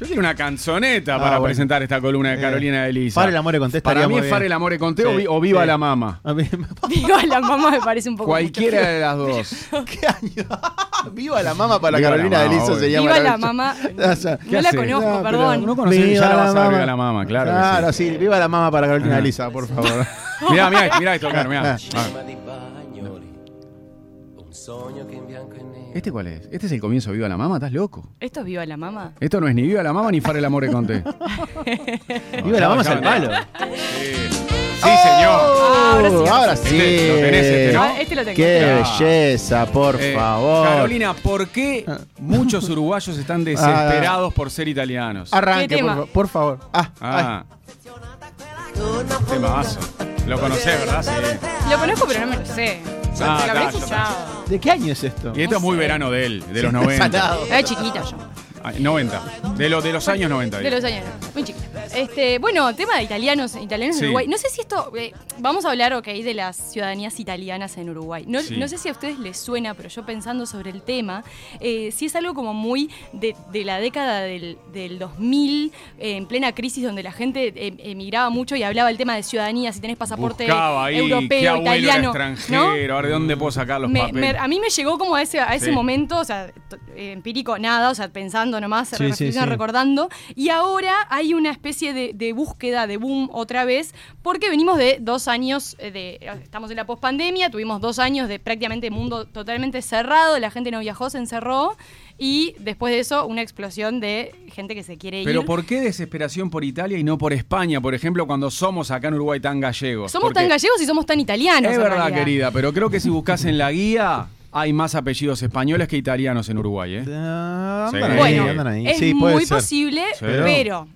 Yo quiero una canzoneta Ah, para bueno. presentar esta columna de Eh, Carolina de Lisa. Fare l'amore con te Para mí es. Fare el amore con te o Sí, o Viva sí. la Mama. A mí- Viva la mamá me parece un poco. Cualquiera de las dos. ¿Qué año? Viva la mama para Viva la Carolina de mama, Lizo obvio. sería Viva la. O sea, No la conozco, No, perdón. No conocés, ya la vas a ver, Viva la Mama, claro. que Claro, sí. sí. Viva la mama para Carolina de Lisa, por favor. Mirá, mirá, mirá esto, claro, mirá. Un sogno che ¿Este cuál es? ¿Este es el comienzo de Viva la Mama? ¿Estás loco? ¿Esto es Viva la mamá? Esto no es ni Viva la Mama ni Fare el amore con te. Viva la mama es el palo. Sí, Sí, señor. Ah, ahora sí, ahora. Este lo tenés, este, ¿no? Ah, este lo tengo. Qué Ah. belleza, por Eh, favor. Carolina, ¿por qué muchos uruguayos están desesperados por ser italianos? Arranque, por, por favor. Ah, Ah. Temazo. Lo conocés, ¿verdad? Sí. Lo conozco, pero no me lo sé. Ah, lo habré yo escuchado. ¿De qué año es esto? Y esto es muy sé. verano de él, de los 90. Salado. Era chiquita yo. Ah, 90. De, lo, de los años 90. De los años, muy chiquita. Este, bueno, tema de italianos, italianos Sí. en Uruguay. No sé si esto. eh, vamos a hablar, ok, de las ciudadanías italianas en Uruguay. No, Sí. no sé si a ustedes les suena, pero yo pensando sobre el tema, eh, si es algo como muy de, de la década del, del 2000, eh, en plena crisis donde la gente eh, emigraba mucho y hablaba del tema de ciudadanía, si tenés pasaporte ahí qué europeo, era italiano. a ver de dónde puedo sacar los Me- papeles. me- a mí me llegó como a ese, a ese Sí. momento, o sea, empírico nada, o sea, pensando nomás, Sí, reflexionando, sí, sí. recordando. Y ahora hay una especie de, de búsqueda, de boom otra vez, porque venimos de dos años, eh, de, estamos en la pospandemia, tuvimos dos años de prácticamente mundo totalmente cerrado, la gente no viajó, se encerró. Y después de eso, una explosión de gente que se quiere ir. Pero ¿por qué desesperación por Italia y no por España, por ejemplo, cuando somos acá en Uruguay tan gallegos? somos Porque tan gallegos y somos tan italianos. Es verdad, realidad. querida, pero creo que si buscas en la guía hay más apellidos españoles que italianos en Uruguay, ¿eh? Ah, Sí. andan ahí, Bueno, andan ahí. es Sí, puede muy ser. posible, Sí. pero.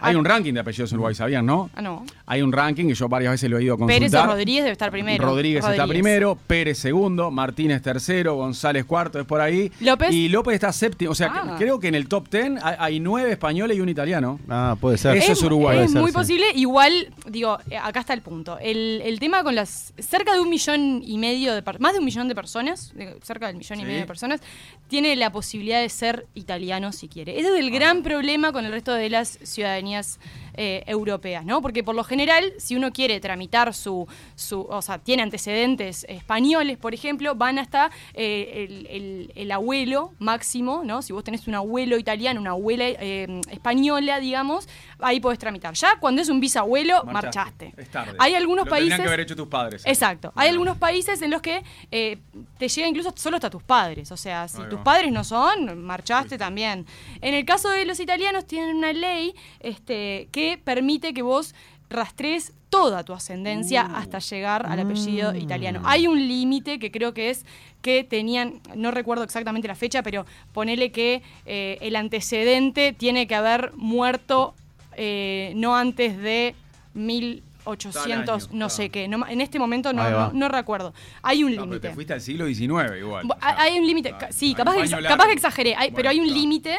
Hay, un ranking de apellidos en Uruguay, ¿sabían, no? Ah, no. Hay un ranking que yo varias veces lo he ido a consultar. Pérez o Rodríguez debe estar primero. Rodríguez, está primero, Pérez segundo, Martínez tercero, González cuarto, es por ahí. López. Y López está séptimo. O sea, Ah. creo que en el top ten hay, hay nueve españoles y un italiano. Ah, puede ser. Eso es Uruguay. Es Puede ser, muy sí. posible. Igual, digo, eh, acá está el punto. El, el tema con las. Cerca de un millón y medio de. Más de un millón de personas, de- cerca del millón y medio de personas, tiene la posibilidad de ser italiano si quiere. Ese es el gran problema con el resto de las ciudadanías eh, europeas, ¿no? Porque por lo general, si uno quiere tramitar su. su o sea, tiene antecedentes españoles, por ejemplo, van hasta eh, el, el- el abuelo máximo, ¿no? Si vos tenés un abuelo italiano, una abuela eh, española, digamos, ahí podés tramitar. Ya cuando es un bisabuelo, marchaste. Es tarde. Hay algunos Lo países. Que haber hecho tus padres. Exacto. Hay algunos países en los que te llega incluso solo hasta tus padres. O sea, si tus padres no son, marchaste también. En el caso de los italianos, tienen una ley este, que que permite que vos rastres toda tu ascendencia uh. hasta llegar al apellido mm. italiano. Hay un límite que creo que es que tenían, no recuerdo exactamente la fecha, pero ponele que eh, el antecedente tiene que haber muerto eh, no antes de mil 800, no sé qué. En este momento no, no, recuerdo. Hay un límite. Pero te fuiste al siglo XIX igual. Hay un límite. Sí, capaz, que, capaz que exageré, pero hay un límite.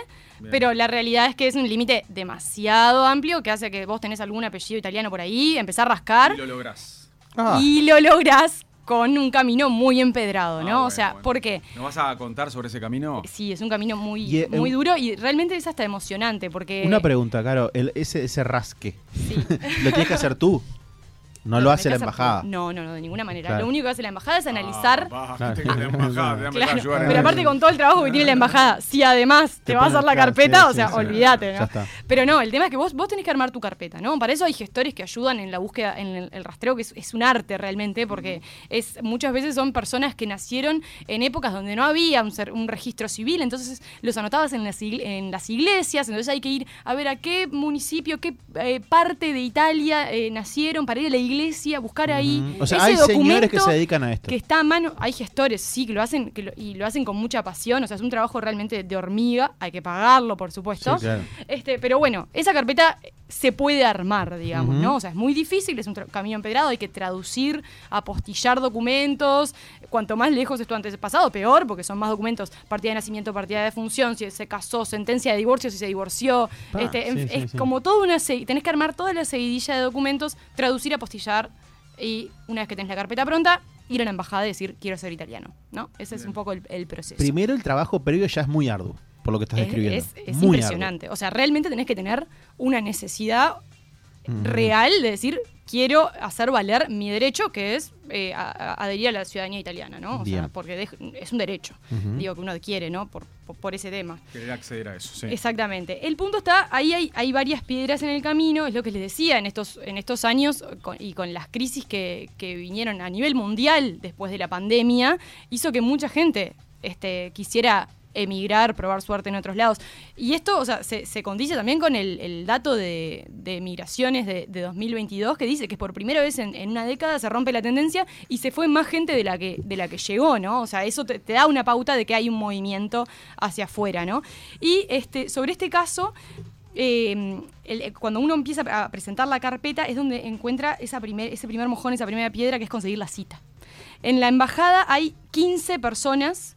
Pero la realidad es que es un límite demasiado amplio que hace que vos tenés algún apellido italiano por ahí, empezar a rascar. Y lo lográs. Ah. Y lo lográs con un camino muy empedrado, ¿no? Ah, o bueno, sea, bueno. ¿por qué? ¿Nos vas a contar sobre ese camino? Sí, es un camino muy, Y, eh, muy duro y realmente es hasta emocionante porque... Una pregunta, Caro. El, ese, ese rasque, Sí. ¿lo tienes que hacer tú? No lo hace la hacer embajada. No, no, no, de ninguna manera. Claro. Lo único que hace la embajada es analizar... Ah, Claro. viste que la embajada Claro, pero aparte con todo el trabajo que tiene la embajada, si además te, Te va a hacer la claro, carpeta, sí, o sea, sí, sí. olvídate, Ya ¿no? está. Pero no, el tema es que vos, vos tenés que armar tu carpeta, ¿no? Para eso hay gestores que ayudan en la búsqueda, en el, el rastreo, que es, es un arte realmente, porque es muchas veces son personas que nacieron en épocas donde no había un, ser- un registro civil, entonces los anotabas en las, en las iglesias, entonces hay que ir a ver a qué municipio, qué eh, parte de Italia eh, nacieron para ir a la iglesia, buscar ahí. O sea, ese hay señores que se dedican a esto. que está a mano, hay gestores, sí, que lo hacen que lo- y lo hacen con mucha pasión, o sea, es un trabajo realmente de hormiga, hay que pagarlo, por supuesto. Sí, claro. Este, pero bueno, esa carpeta se puede armar, digamos. ¿no? O sea, es muy difícil, es un camino empedrado, hay que traducir, apostillar documentos. Cuanto más lejos es tu antepasado, peor, porque son más documentos, partida de nacimiento, partida de función, si se casó, sentencia de divorcio, si se divorció. Este, sí, es sí. como toda una tenés que armar toda la seguidilla de documentos, traducir, apostillar y una vez que tenés la carpeta pronta, ir a la embajada y decir quiero ser italiano, ¿no? Ese es un poco el, el proceso. Primero el trabajo previo ya es muy arduo. Por lo que estás Es, describiendo. es- es Muy impresionante. O sea, realmente tenés que tener una necesidad Ujú. real de decir, quiero hacer valer mi derecho, que es eh, a- a- adherir a la ciudadanía italiana, ¿no? O sea, porque es un derecho, digo, que uno adquiere, ¿no? Por, por, por ese tema. Querer acceder a eso, sí. Exactamente. El punto está, ahí hay, hay varias piedras en el camino, es lo que les decía, en estos, en estos años con- y con las crisis que, que vinieron a nivel mundial después de la pandemia, hizo que mucha gente este, quisiera emigrar, probar suerte en otros lados. Y esto, o sea, se, se condice también con el, dato de, de migraciones de, de 2022, que dice que por primera vez en, una década se rompe la tendencia y se fue más gente de la que, de la que llegó, ¿no? O sea, eso te, da una pauta de que hay un movimiento hacia afuera, ¿no? Y este, sobre este caso, eh, el- cuando uno empieza a presentar la carpeta es donde encuentra esa primer, ese primer mojón, esa primera piedra que es conseguir la cita. En la embajada hay 15 personas,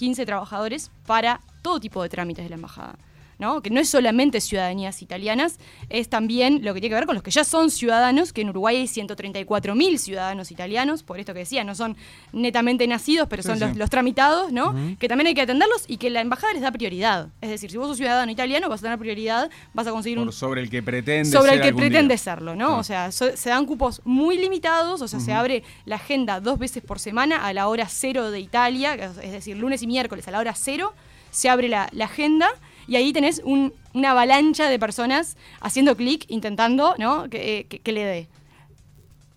15 trabajadores para todo tipo de trámites de la embajada. ¿No? Que no es solamente ciudadanías italianas, es también lo que tiene que ver con los que ya son ciudadanos, que en Uruguay hay 134.000 ciudadanos italianos, por esto que decía, no son netamente nacidos, pero son sí. Los, los tramitados, ¿no? Que también hay que atenderlos y que la embajada les da prioridad. Es decir, si vos sos ciudadano italiano, vas a tener prioridad, vas a conseguir un Por sobre el que pretende sobre el que pretende día. serlo, ¿no? O sea, so- se dan cupos muy limitados, o sea, se abre la agenda dos veces por semana a la hora cero de Italia, es decir, lunes y miércoles a la hora cero, se abre la, la agenda y ahí tenés un- una avalancha de personas haciendo clic, intentando, ¿no? Que, eh, que- que le dé.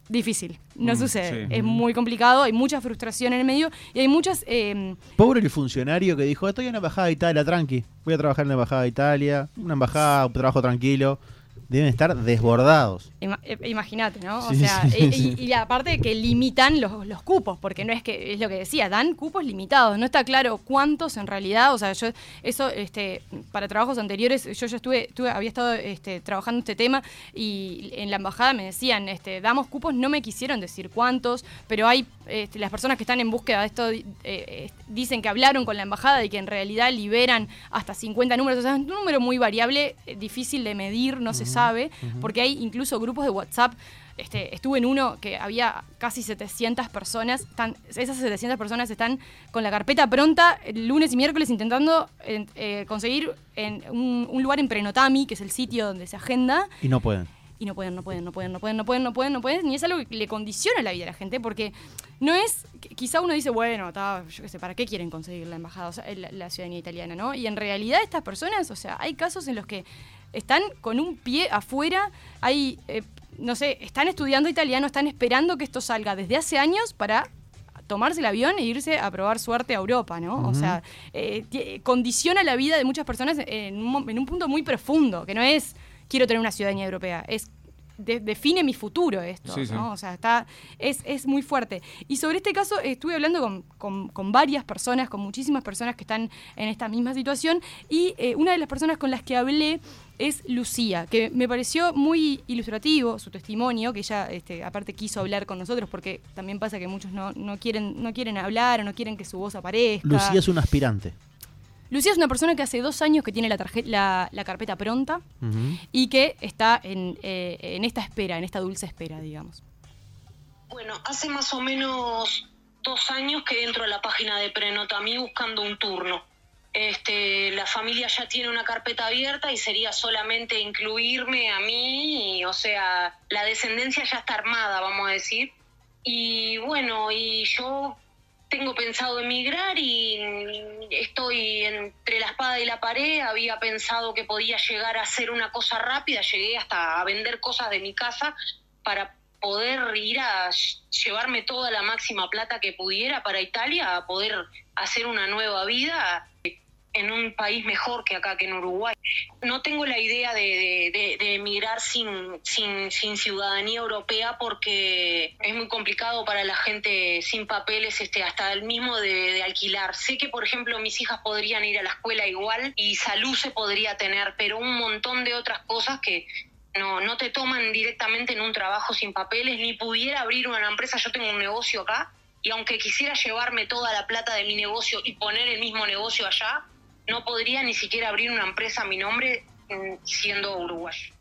Difícil, no Mm, sucede, sí. es muy complicado, hay mucha frustración en el medio y hay muchas... eh, Pobre el funcionario que dijo, estoy en la embajada de Italia, tranqui. Voy a trabajar en la embajada de Italia, una embajada, un trabajo tranquilo. Deben estar desbordados. Eh, Imagínate, ¿no? O sea, sí, y, sí. y- y aparte que limitan los, los cupos, porque no es que, es lo que decía, dan cupos limitados, no está claro cuántos en realidad, o sea, yo, eso, este, para trabajos anteriores, yo ya estuve, estuve- había estado este, trabajando este tema y en la embajada me decían, este, damos cupos, no me quisieron decir cuántos, pero hay, este, las personas que están en búsqueda de esto eh, eh, dicen que hablaron con la embajada y que en realidad liberan hasta 50 números, o sea, es un número muy variable, difícil de medir, no se sabe, porque hay incluso grupos de WhatsApp. Este, estuve en uno que había casi 700 personas. Están, esas 700 personas están con la carpeta pronta el lunes y miércoles intentando en- eh, conseguir en un, un lugar en Prenotami, que es el sitio donde se agenda, Y no pueden. y no pueden, no pueden, no pueden, no pueden, no pueden, no pueden, no pueden, y es algo que le condiciona la vida a la gente, porque no es, qu- quizá uno dice, bueno, ta, yo qué sé, ¿para qué quieren conseguir la embajada, o sea, la, la ciudadanía italiana, no? Y en realidad estas personas, o sea, hay casos en los que están con un pie afuera, hay, eh, no sé, están estudiando italiano, están esperando que esto salga desde hace años para tomarse el avión e irse a probar suerte a Europa, ¿no? O sea, eh, ti- condiciona la vida de muchas personas en un, en un punto muy profundo, que no es quiero tener una ciudadanía europea, es de- define mi futuro esto, Sí, sí. ¿no? O sea, está, es, es muy fuerte. Y sobre este caso estuve hablando con, con- con varias personas, con muchísimas personas que están en esta misma situación, y eh, una de las personas con las que hablé es Lucía, que me pareció muy ilustrativo su testimonio, que ella este, aparte quiso hablar con nosotros, porque también pasa que muchos no, no quieren, no quieren hablar o no quieren que su voz aparezca. Lucía es un aspirante. Lucía es una persona que hace dos años que tiene la, tarje- la, la carpeta pronta y que está en, eh, en esta espera, en esta dulce espera, digamos. Bueno, hace más o menos dos años que entro a la página de Prenotami buscando un turno. Este, la familia ya tiene una carpeta abierta y sería solamente incluirme a mí, y, o sea, la descendencia ya está armada, vamos a decir. Y bueno, y yo tengo pensado emigrar y estoy entre la espada y la pared. Había pensado que podía llegar a hacer una cosa rápida, llegué hasta a vender cosas de mi casa para poder ir a ll- llevarme toda la máxima plata que pudiera para Italia, a poder hacer una nueva vida en un país mejor que acá, que en Uruguay. No tengo la idea de, de- de- de emigrar sin, sin, sin ciudadanía europea porque es muy complicado para la gente sin papeles, este, hasta el mismo de, alquilar. Sé que, por ejemplo, mis hijas podrían ir a la escuela igual y salud se podría tener, pero un montón de otras cosas que no, no te toman directamente en un trabajo sin papeles, ni pudiera abrir una empresa. Yo tengo un negocio acá y aunque quisiera llevarme toda la plata de mi negocio y poner el mismo negocio allá, no podría ni siquiera abrir una empresa a mi nombre mm, siendo uruguayo.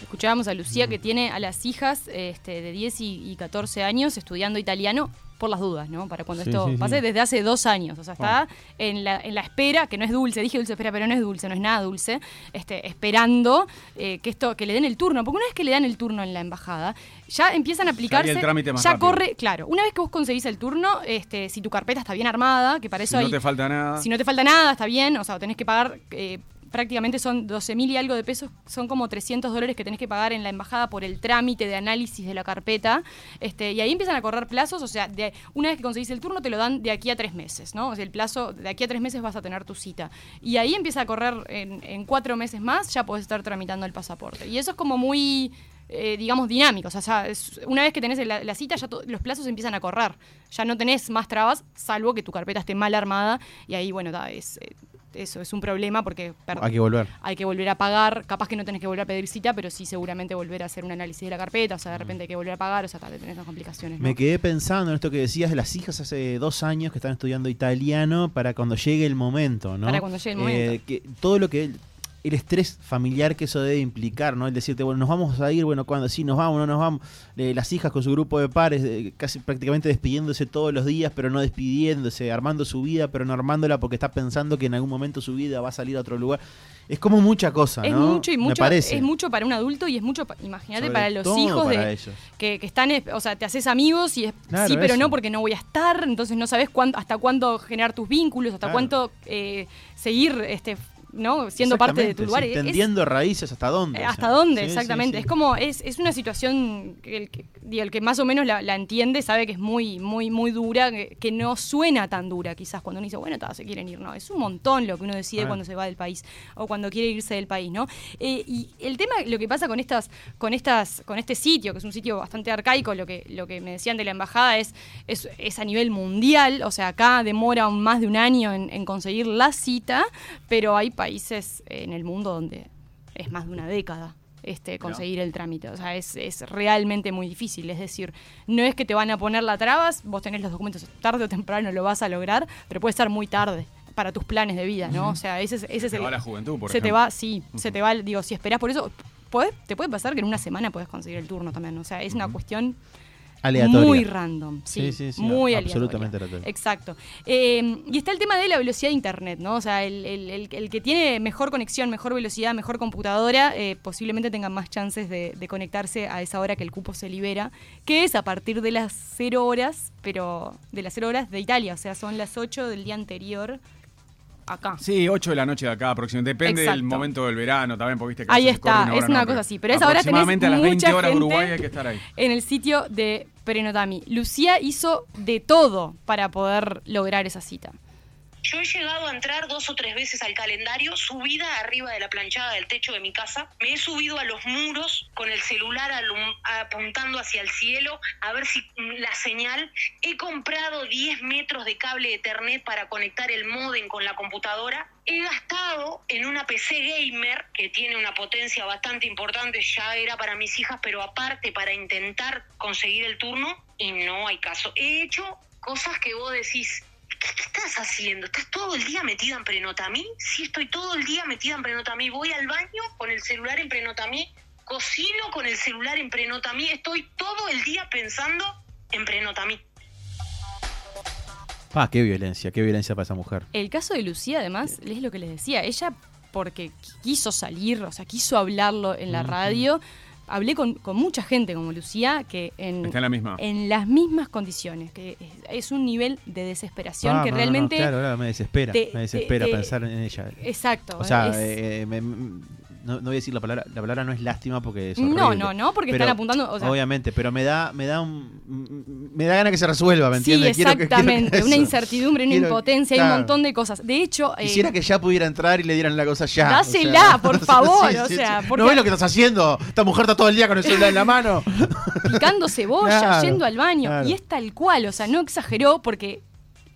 Escuchábamos a Lucía que tiene a las hijas este, de 10 y, y 14 años estudiando italiano por las dudas, ¿no? Para cuando Sí, esto sí, sí. pase desde hace dos años. O sea, está en, la, en la espera, que no es dulce, dije dulce espera, pero no es dulce, no es nada dulce, este, esperando eh, que esto, que le den el turno. Porque una vez que le dan el turno en la embajada, ya empiezan a aplicarse. el trámite más ya rápido. corre, claro. Una vez que vos conseguís el turno, este, si tu carpeta está bien armada, que para Si eso no hay. te falta nada. Si no te falta nada, está bien, o sea, tenés que pagar, eh, prácticamente son 12 mil y algo de pesos, son como 300 dólares que tenés que pagar en la embajada por el trámite de análisis de la carpeta, este, y ahí empiezan a correr plazos, o sea, de, una vez que conseguís el turno te lo dan de aquí a tres meses, ¿no? O sea, el plazo, de aquí a tres meses vas a tener tu cita. Y ahí empieza a correr en, cuatro meses más, ya podés estar tramitando el pasaporte. Y eso es como muy... eh, digamos, dinámico. O sea, es- una vez que tenés la, cita, ya los plazos empiezan a correr. Ya no tenés más trabas, salvo que tu carpeta esté mal armada. Y ahí, bueno, da, es, eh, eso es un problema porque Hay que volver. hay que volver a pagar. Capaz que no tenés que volver a pedir cita, pero sí seguramente volver a hacer un análisis de la carpeta. O sea, de repente hay que volver a pagar. O sea, tal tenés esas complicaciones. ¿no? Me quedé pensando en esto que decías de las hijas hace dos años que están estudiando italiano para cuando llegue el momento, ¿no? Para cuando llegue el Eh, momento. que todo lo que el, estrés familiar que eso debe implicar, ¿no? El decirte, bueno, nos vamos a ir, bueno, cuando sí, nos vamos, no nos vamos. Eh, las hijas con su grupo de pares, eh, casi prácticamente despidiéndose todos los días, pero no despidiéndose, armando su vida, pero no armándola porque está pensando que en algún momento su vida va a salir a otro lugar. Es como mucha cosa, es ¿no? mucho y Me mucho parece. es mucho para un adulto y es mucho imagínate para los hijos para de que, que están es- o sea te haces amigos y es Claro, sí pero eso. no porque no voy a estar entonces no sabes cuánto hasta cuándo generar tus vínculos hasta Claro. cuánto eh, seguir este no siendo parte de tu lugar sí, Es- tendiendo raíces hasta dónde. O ¿Hasta sea. dónde? Sí, Exactamente. sí. Es como, es, es una situación que el, que, digo, el que más o menos la, la entiende sabe que es muy, muy, muy dura, que, que no suena tan dura quizás cuando uno dice, bueno, ta, se quieren ir, no. Es un montón lo que uno decide Claro. cuando se va del país o cuando quiere irse del país, ¿no? Eh, y el tema, lo que pasa con estas, con estas, con este sitio, que es un sitio bastante arcaico, lo que, lo que me decían de la embajada es, es, es a nivel mundial, o sea, acá demora un- más de un año en, en conseguir la cita, pero hay países en el mundo donde es más de una década este, conseguir el trámite. O sea, es, es realmente muy difícil. Es decir, no es que te van a poner la trabas, vos tenés los documentos tarde o temprano lo vas a lograr, pero puede estar muy tarde para tus planes de vida, ¿no? O sea, ese es, ese es Se el... va la juventud, por se te va, sí, se te va, digo, si esperás por eso, podés- te puede pasar que en una semana puedes conseguir el turno también. O sea, es una cuestión Aleatoria. muy random, sí, Sí, sí, sí, muy aleatoria. absolutamente aleatoria. Exacto. Eh, y está el tema de la velocidad de Internet, ¿no? O sea, el, el- el- el que tiene mejor conexión, mejor velocidad, mejor computadora, eh, posiblemente tenga más chances de, de conectarse a esa hora que el cupo se libera, que es a partir de las 0 horas, pero de las 0 horas de Italia, o sea, son las 8 del día anterior acá. Sí, 8 de la noche de acá aproximadamente. Depende del momento del verano también, porque viste que a Ahí está, es una cosa así. Pero a esa hora tenés Aproximadamente a las 20 mucha horas de gente Uruguay hay que estar ahí. En el sitio de Prenotami. Lucía hizo de todo para poder lograr esa cita. Yo he llegado a entrar dos o tres veces al calendario, subida arriba de la planchada del techo de mi casa. Me he subido a los muros con el celular apuntando hacia el cielo a ver si mm, la señal. He comprado 10 metros de cable Ethernet para conectar el modem con la computadora. He gastado en una PC gamer que tiene una potencia bastante importante, ya era para mis hijas, pero aparte para intentar conseguir el turno y no hay caso. He hecho cosas que vos decís, ¿Qué, qué estás haciendo? ¿Estás todo el día metida en Prenotamí? Sí, estoy todo el día metida en Prenotamí. Voy al baño con el celular en Prenotamí, cocino con el celular en Prenotamí, estoy todo el día pensando en Prenotamí. Ah, qué violencia, qué violencia para esa mujer. El caso de Lucía, además, es lo que les decía. Ella, porque quiso salir, o sea, quiso hablarlo en la radio. Hablé con, con mucha gente como Lucía que en, Está en la misma. en las mismas condiciones, que es, es un nivel de desesperación Ah, que no, no, no, realmente... claro, claro, me desespera, te- me desespera te- pensar en ella. Exacto. O sea, es- eh, me- me- no, no voy a decir la palabra, la palabra no es lástima porque es No, horrible. no, no, porque Pero, están apuntando, o sea- obviamente, pero me da, me da un, me da ganas que se resuelva, ¿me Sí, entiendes? Quiero que- quiero que exactamente. una incertidumbre, una quiero- impotencia, hay un montón de cosas. De hecho, eh, Quisiera que ya pudiera entrar y le dieran la cosa ya. Dásela, por favor, o sea, porque- ¿No ves lo que estás haciendo? Esta mujer está todo el día con el celular en la mano. picando cebolla, Claro, yendo al baño. claro. Y es tal cual, o sea, no exageró porque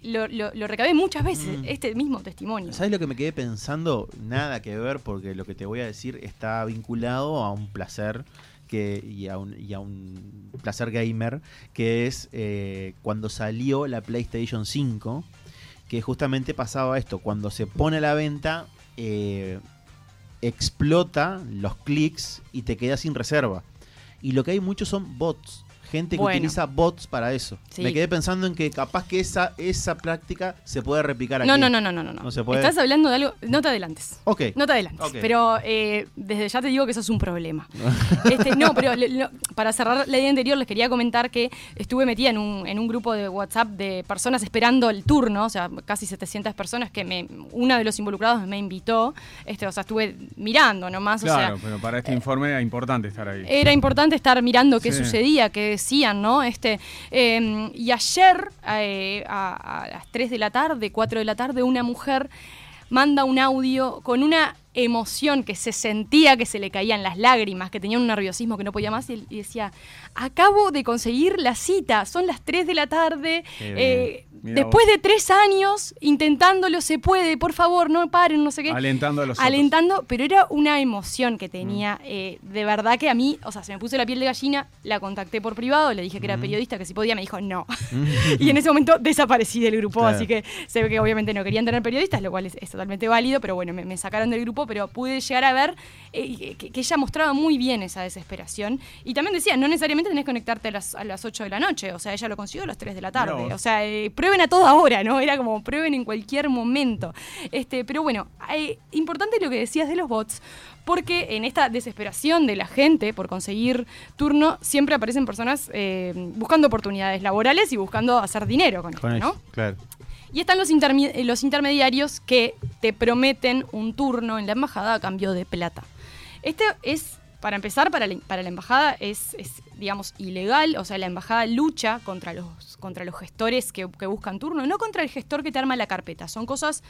lo, lo, lo recabé muchas veces, Mm. este mismo testimonio. ¿Sabes lo que me quedé pensando? Nada que ver, porque lo que te voy a decir está vinculado a un placer que, y, a un, y a un placer gamer, que es eh, cuando salió la PlayStation 5, que justamente pasaba esto, cuando se pone a la venta, eh, explota los clics y te quedas sin reserva. Y lo que hay muchos son bots. Gente que Bueno. utiliza bots para eso. Sí. Me quedé pensando en que capaz que esa, esa práctica se puede replicar aquí. No, no, no, no, no, no. No se puede. Estás hablando de algo. No te adelantes. Ok. No te adelantes. Pero eh, desde ya te digo que eso es un problema. Este, no, pero le- lo- para cerrar la idea anterior, les quería comentar que estuve metida en un, en un grupo de WhatsApp de personas esperando el turno, o sea, casi 700 personas que me, una de los involucrados me invitó. Este, o sea, estuve mirando nomás. Claro, o sea, pero para este informe era importante estar ahí. era importante estar mirando qué Sí. sucedía, qué decían, ¿no? Este, eh, y ayer, eh, a, a las 3 de la tarde, 4 de la tarde, una mujer manda un audio con una emoción que se sentía que se le caían las lágrimas, que tenía un nerviosismo que no podía más y, y decía, acabo de conseguir la cita, son las 3 de la tarde, eh, después vos. de tres años intentándolo se puede, por favor, no paren, no sé qué. Alentando a los otros. Alentando, pero era una emoción que tenía. Mm. eh, de verdad que a mí, o sea, se me puso la piel de gallina, la contacté por privado, le dije que era Mm. periodista, que si podía, me dijo no. y en ese momento desaparecí del grupo, Claro. así que se ve que obviamente no querían tener periodistas, lo cual es, es totalmente válido, pero bueno, me, me sacaron del grupo, pero pude llegar a ver eh, que, que ella mostraba muy bien esa desesperación. Y también decía, no necesariamente tenés que conectarte a las, a las 8 de la noche, o sea, ella lo consiguió a las 3 de la tarde. O sea, eh, prueben a toda hora, ¿no? Era como prueben en cualquier momento. Este, pero bueno, eh, importante lo que decías de los bots, porque en esta desesperación de la gente por conseguir turno, siempre aparecen personas eh, buscando oportunidades laborales y buscando hacer dinero con, Con esto, eso, ¿no? claro. Y están los, eh, los intermediarios que te prometen un turno en la embajada a cambio de plata. Este es, para empezar, para la, para la embajada es, es, digamos, ilegal. O sea, la embajada lucha contra los, contra los gestores que, que buscan turno, no contra el gestor que te arma la carpeta. Son cosas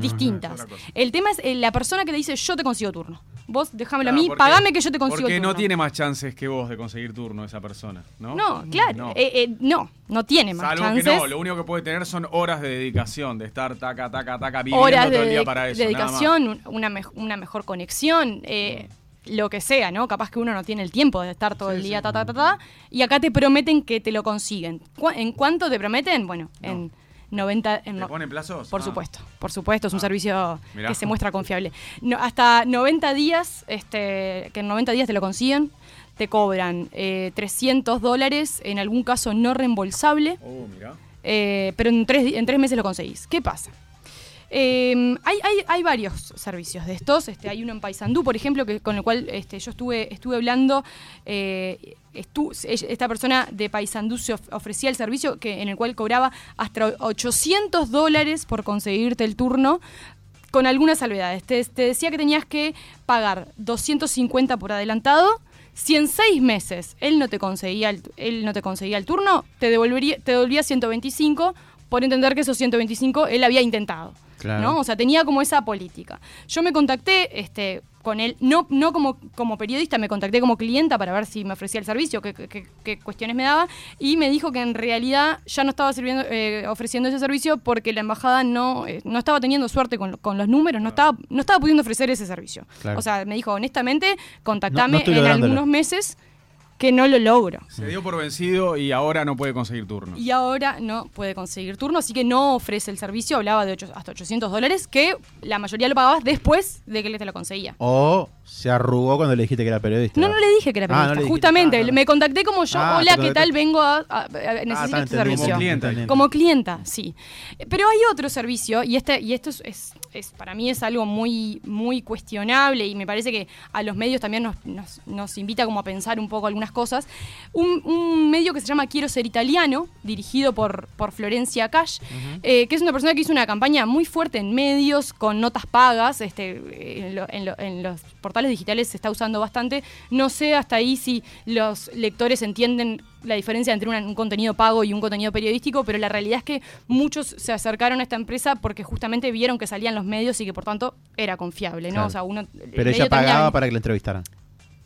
distintas. otra cosa. El tema es eh, la persona que te dice, yo te consigo turno. Vos déjamelo Claro, a mí, porque- pagame que yo te consigo Porque turno. no tiene más chances que vos de conseguir turno esa persona, ¿no? No, claro. No. eh, eh, no, no tiene más Salvo chances. que no, lo único que puede tener son horas de dedicación, de estar taca, taca, taca, viviendo horas todo el de día para eso. nada más. dedicación, un- una, una mejor conexión, eh, lo que sea, ¿no? Capaz que uno no tiene el tiempo de estar todo Sí, el día, sí. ta, ta, ta, ta, y acá te prometen que te lo consiguen. ¿Cu- ¿En cuánto te prometen? Bueno, en 90... En ¿Te ponen plazos? por Ah. supuesto, por supuesto, es un Ah, servicio mirá. que se muestra confiable. No, hasta 90 días, este, que en 90 días te lo consiguen, te cobran eh, 300 dólares, en algún caso no reembolsable, Oh, mirá. eh, pero en tres, en tres meses lo conseguís. ¿Qué pasa? Eh, hay, hay, varios servicios de estos. Este, hay uno en Paysandú, por ejemplo, que, con el cual este, yo estuve, estuve hablando. eh, esta persona de Paysandú se of- ofrecía el servicio que, en el cual cobraba hasta 800 dólares por conseguirte el turno. Con algunas salvedades. Te, te decía que tenías que pagar 250 por adelantado. Si en seis meses él no te conseguía el, él no te conseguía el turno, te devolvería, te devolvía 125 por entender que esos 125 él había intentado. Claro. ¿no? O sea, tenía como esa política. Yo me contacté este, con él, no, no como, como periodista, me contacté como clienta para ver si me ofrecía el servicio, qué, qué- qué cuestiones me daba, y me dijo que en realidad ya no estaba sirviendo, eh, ofreciendo ese servicio porque la embajada no, eh, no estaba teniendo suerte con, con los números, no estaba, no estaba pudiendo ofrecer ese servicio. Claro. O sea, me dijo, honestamente, contactame no en algunos meses que no lo logro. Se dio por vencido y ahora no puede conseguir turno. Y ahora no puede conseguir turno, así que no ofrece el servicio. Hablaba de ocho- hasta 800 dólares, que la mayoría lo pagabas después de que él te lo conseguía. O se arrugó cuando le dijiste que era periodista. No, no le dije que era Ah, no periodista. Justamente, Ah, no. me contacté como yo. Ah, Hola, ¿qué tal? Vengo a. a- a- necesito Ah, este servicio. Como clienta. Como clienta, sí. Pero hay otro servicio, y este, y esto es, es- es- para mí es algo muy, muy cuestionable, y me parece que a los medios también nos, nos- nos invita como a pensar un poco algunas cosas. Un, un medio que se llama Quiero ser italiano, dirigido por, por Florencia Cash, eh, que es una persona que hizo una campaña muy fuerte en medios, con notas pagas, este, en, lo- en lo- en los portales digitales se está usando bastante. No sé hasta ahí si los lectores entienden la diferencia entre un contenido pago y un contenido periodístico, pero la realidad es que muchos se acercaron a esta empresa porque justamente vieron que salían los medios y que por tanto era confiable, ¿no? Claro. O sea, uno, Pero ella tenía- pagaba para que la entrevistaran.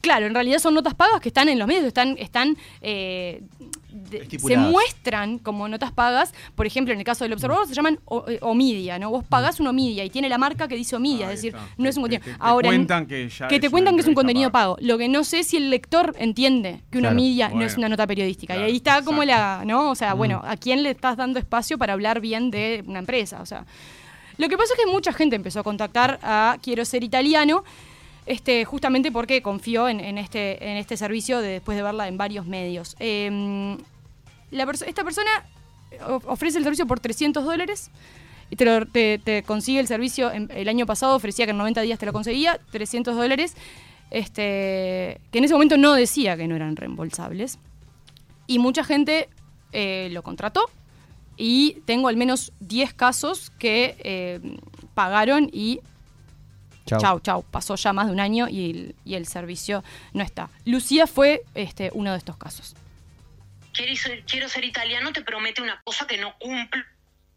Claro, en realidad son notas pagas que están en los medios, están, están eh, de- se muestran como notas pagas. Por ejemplo, en el caso del observador se llaman o- eh, Omidia, ¿no? Vos pagás un Omidia y tiene la marca que dice Omidia, Ahí es decir, está. no es un Te- contenido. te- te Ahora, en- cuentan que ya que te es cuentan que es un contenido pago. Lo que no sé si el lector entiende que una Claro. Omidia no es una nota periodística. Claro, y ahí está como la, ¿no? O sea, bueno, ¿a quién le estás dando espacio para hablar bien de una empresa? O sea, lo que pasa es que mucha gente empezó a contactar a Quiero ser italiano. Este, justamente porque confió en, este, este servicio de- después de verla en varios medios. Eh, perso- esta persona of- ofrece el servicio por 300 dólares y te, consigue el servicio. el año pasado ofrecía que en 90 días te lo conseguía, 300 dólares, este, que en ese momento no decía que no eran reembolsables. Y mucha gente eh, lo contrató y tengo al menos 10 casos que eh, pagaron y Chau. chau, chau, pasó ya más de un año y el, y el servicio no está. Lucía fue este, uno de estos casos. quiero ser, quiero ser italiano, te promete una cosa que no cumple,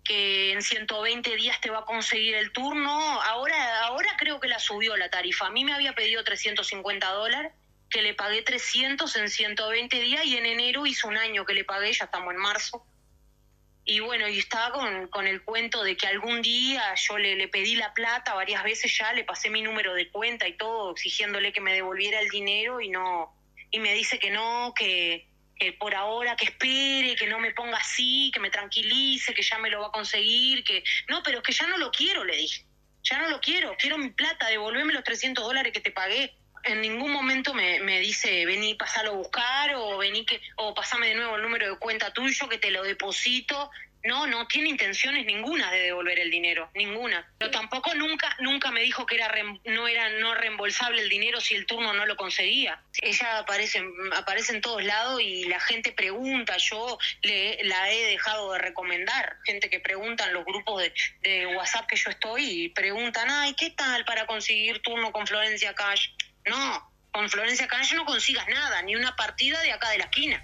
que en 120 días te va a conseguir el turno. Ahora, ahora creo que la subió la tarifa. A mí me había pedido 350 dólares, que le pagué 300 en 120 días y en enero hizo un año que le pagué, ya estamos en marzo. Y bueno, y estaba con, con el cuento de que algún día yo le, le pedí la plata varias veces ya, le pasé mi número de cuenta y todo, exigiéndole que me devolviera el dinero y no, y me dice que no, que, que por ahora que espere, que no me ponga así, que me tranquilice, que ya me lo va a conseguir, que no, pero es que ya no lo quiero, le dije. Ya no lo quiero, quiero mi plata, devolveme los 300 dólares que te pagué. En ningún momento me, dice, vení, pasalo a buscar, o vení que, o pasame de nuevo el número de cuenta tuyo, que te lo deposito. No, no tiene intenciones ninguna de devolver el dinero, ninguna. Pero tampoco nunca, nunca me dijo que era rem- no era no reembolsable el dinero si el turno no lo conseguía. Ella aparece, aparece en todos lados y la gente pregunta. Yo le, la he dejado de recomendar. Gente que pregunta en los grupos de, de WhatsApp que yo estoy y preguntan, ay, ¿qué tal para conseguir turno con Florencia Cash? No, con Florencia Cash no consigas nada, ni una partida de acá de la esquina.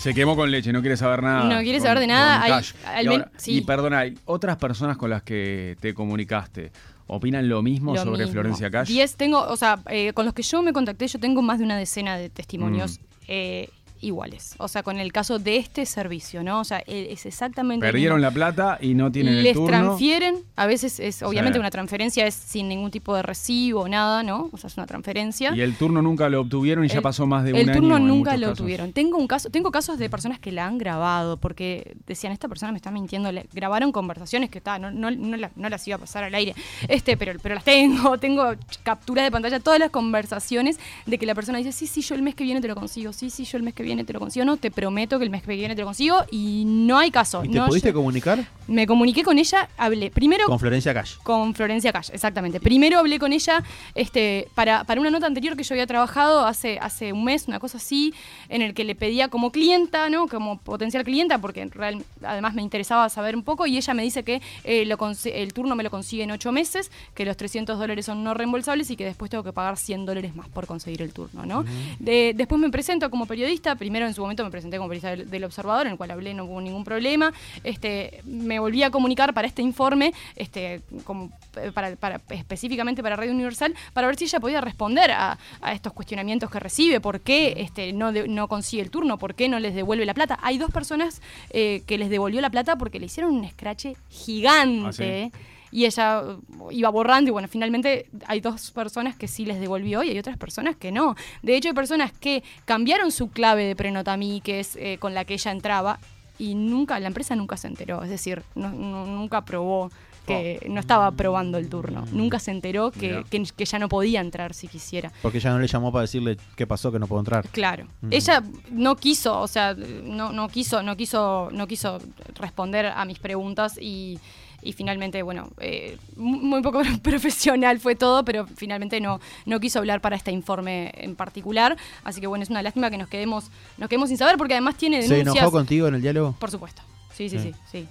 Se quemó con leche, no quiere saber nada. No quiere con- saber de nada, hay- y, ahora- sí. y perdona, ¿hay otras personas con las que te comunicaste opinan lo mismo Lo sobre mismo. Florencia Cash? Diez tengo, o sea, eh, con los que yo me contacté, yo tengo más de una decena de testimonios Mm. eh, iguales. O sea, con el caso de este servicio, ¿no? O sea, eh, es exactamente. el Perdieron mismo. la plata y no tienen el Les turno. transfieren, a veces es, obviamente Sí. una transferencia es sin ningún tipo de recibo, nada, ¿no? O sea, es una transferencia. Y el turno nunca lo obtuvieron y ya El- pasó más de un el año. turno en nunca lo casos. tuvieron. Tengo un caso, tengo casos de personas que la han grabado porque decían esta persona me está mintiendo. Le- grabaron conversaciones que está, no, no, no, la- no las iba a pasar al aire. Este, pero, pero las tengo, tengo captura de pantalla, todas las conversaciones de que la persona dice, sí, sí, yo el mes que viene te lo consigo, sí, sí, yo el mes que viene te lo consigo, no, te prometo que el mes que viene te lo consigo y no hay caso. ¿Y te no, pudiste yo- comunicar me comuniqué con ella, hablé. Primero con Florencia Cash? con Florencia Cash, exactamente. Primero hablé con ella este, para, para una nota anterior que yo había trabajado hace, hace un mes, una cosa así, en el que le pedía como clienta, ¿no? Como potencial clienta, porque real- además me interesaba saber un poco, y ella me dice que eh, lo el turno me lo consigue en ocho meses, que los 300 dólares son no reembolsables y que después tengo que pagar 100 dólares más por conseguir el turno, ¿no? De- después me presento como periodista, primero en su momento me presenté como periodista del, Observador, en el cual hablé, no hubo ningún problema. Este, me volví a comunicar para este informe, este, eh, para, para- específicamente para Radio Universal, para ver si ella podía responder a, estos cuestionamientos que recibe, por qué este, no, consigue el turno, por qué no les devuelve la plata. Hay dos personas eh, que les devolvió la plata porque le hicieron un escrache gigante. ¿Ah? Y ella uh, iba borrando y bueno, finalmente hay dos personas que sí les devolvió y hay otras personas que no. De hecho, hay personas que cambiaron su clave de Prenotami, que es eh, con la que ella entraba, y nunca, la empresa nunca se enteró. Es decir, no- no- nunca probó que no estaba aprobando el turno. Nunca se enteró que, que- que ya no podía entrar si quisiera. Porque ella no le llamó para decirle qué pasó, que no puedo entrar. Claro. Mm. Ella no quiso, o sea, no, no quiso, no quiso, no quiso responder a mis preguntas y, y finalmente, bueno, eh, mu- muy poco profesional fue todo, pero finalmente no, no quiso hablar para este informe en particular. Así que bueno, es una lástima que nos quedemos, nos quedemos sin saber, porque además tiene ¿Se denuncias. enojó contigo en el diálogo? Por supuesto. Sí, sí, Sí. sí, sí.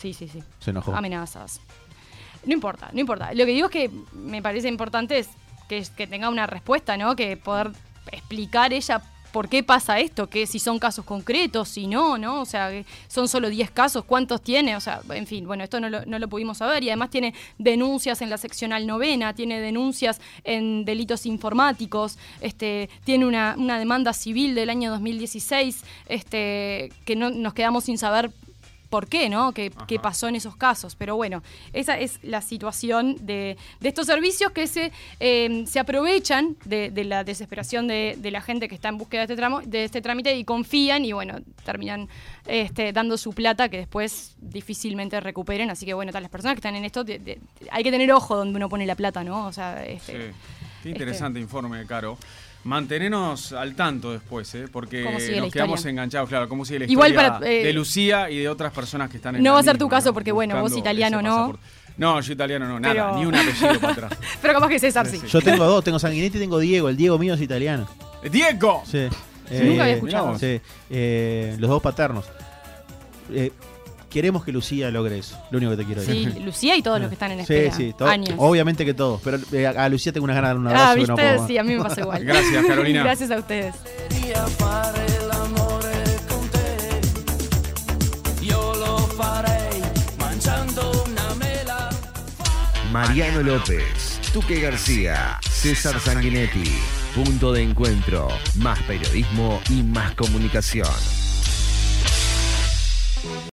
Sí, sí, sí. Se enojó. Amenazas. No importa, no importa. Lo que digo es que me parece importante es que, que tenga una respuesta, ¿no? Que poder explicar ella por qué pasa esto, que si son casos concretos, si no, ¿no? O sea, son solo 10 casos, ¿cuántos tiene? O sea, en fin, bueno, esto no lo, no lo pudimos saber y además tiene denuncias en la seccional novena, tiene denuncias en delitos informáticos, este, tiene una, una demanda civil del año 2016, este, que no, nos quedamos sin saber por qué, ¿no? ¿Qué, qué pasó en esos casos? Pero bueno, esa es la situación de, de estos servicios que se, eh, se aprovechan de, de la desesperación de, de la gente que está en búsqueda de este, tramo, de este trámite y confían y bueno, terminan este, dando su plata que después difícilmente recuperen. Así que bueno, tal, las personas que están en esto, hay que tener ojo donde uno pone la plata, ¿no? O sea, este, Sí. Qué interesante informe, Caro. Mantenernos al tanto después, ¿eh? porque nos quedamos historia. enganchados, claro, cómo sigue la Igual historia para, eh, de Lucía y de otras personas que están en no va a ser tu caso ¿no? porque, bueno, vos italiano, ¿no? No, yo italiano no, nada, Pero- ni un apellido para atrás. Pero capaz que César sí. Sí. Yo tengo dos, tengo Sanguinetti y tengo Diego. El Diego mío es italiano. ¡Diego! Sí. Nunca había Eh, escuchado. Sí, eh, los dos paternos. Queremos que Lucía logre eso. Lo único que te quiero Sí, decir. Lucía y todos los que están en Sí, espera. sí, todo- años. obviamente que todos. Pero eh, a Lucía tengo unas ganas de dar un abrazo. Ah, que viste, no puedo sí, a mí me pasa igual. Gracias, Carolina. Gracias a ustedes. Mariano López, Tuque García, César Sanguinetti. Punto de encuentro. Más periodismo y más comunicación.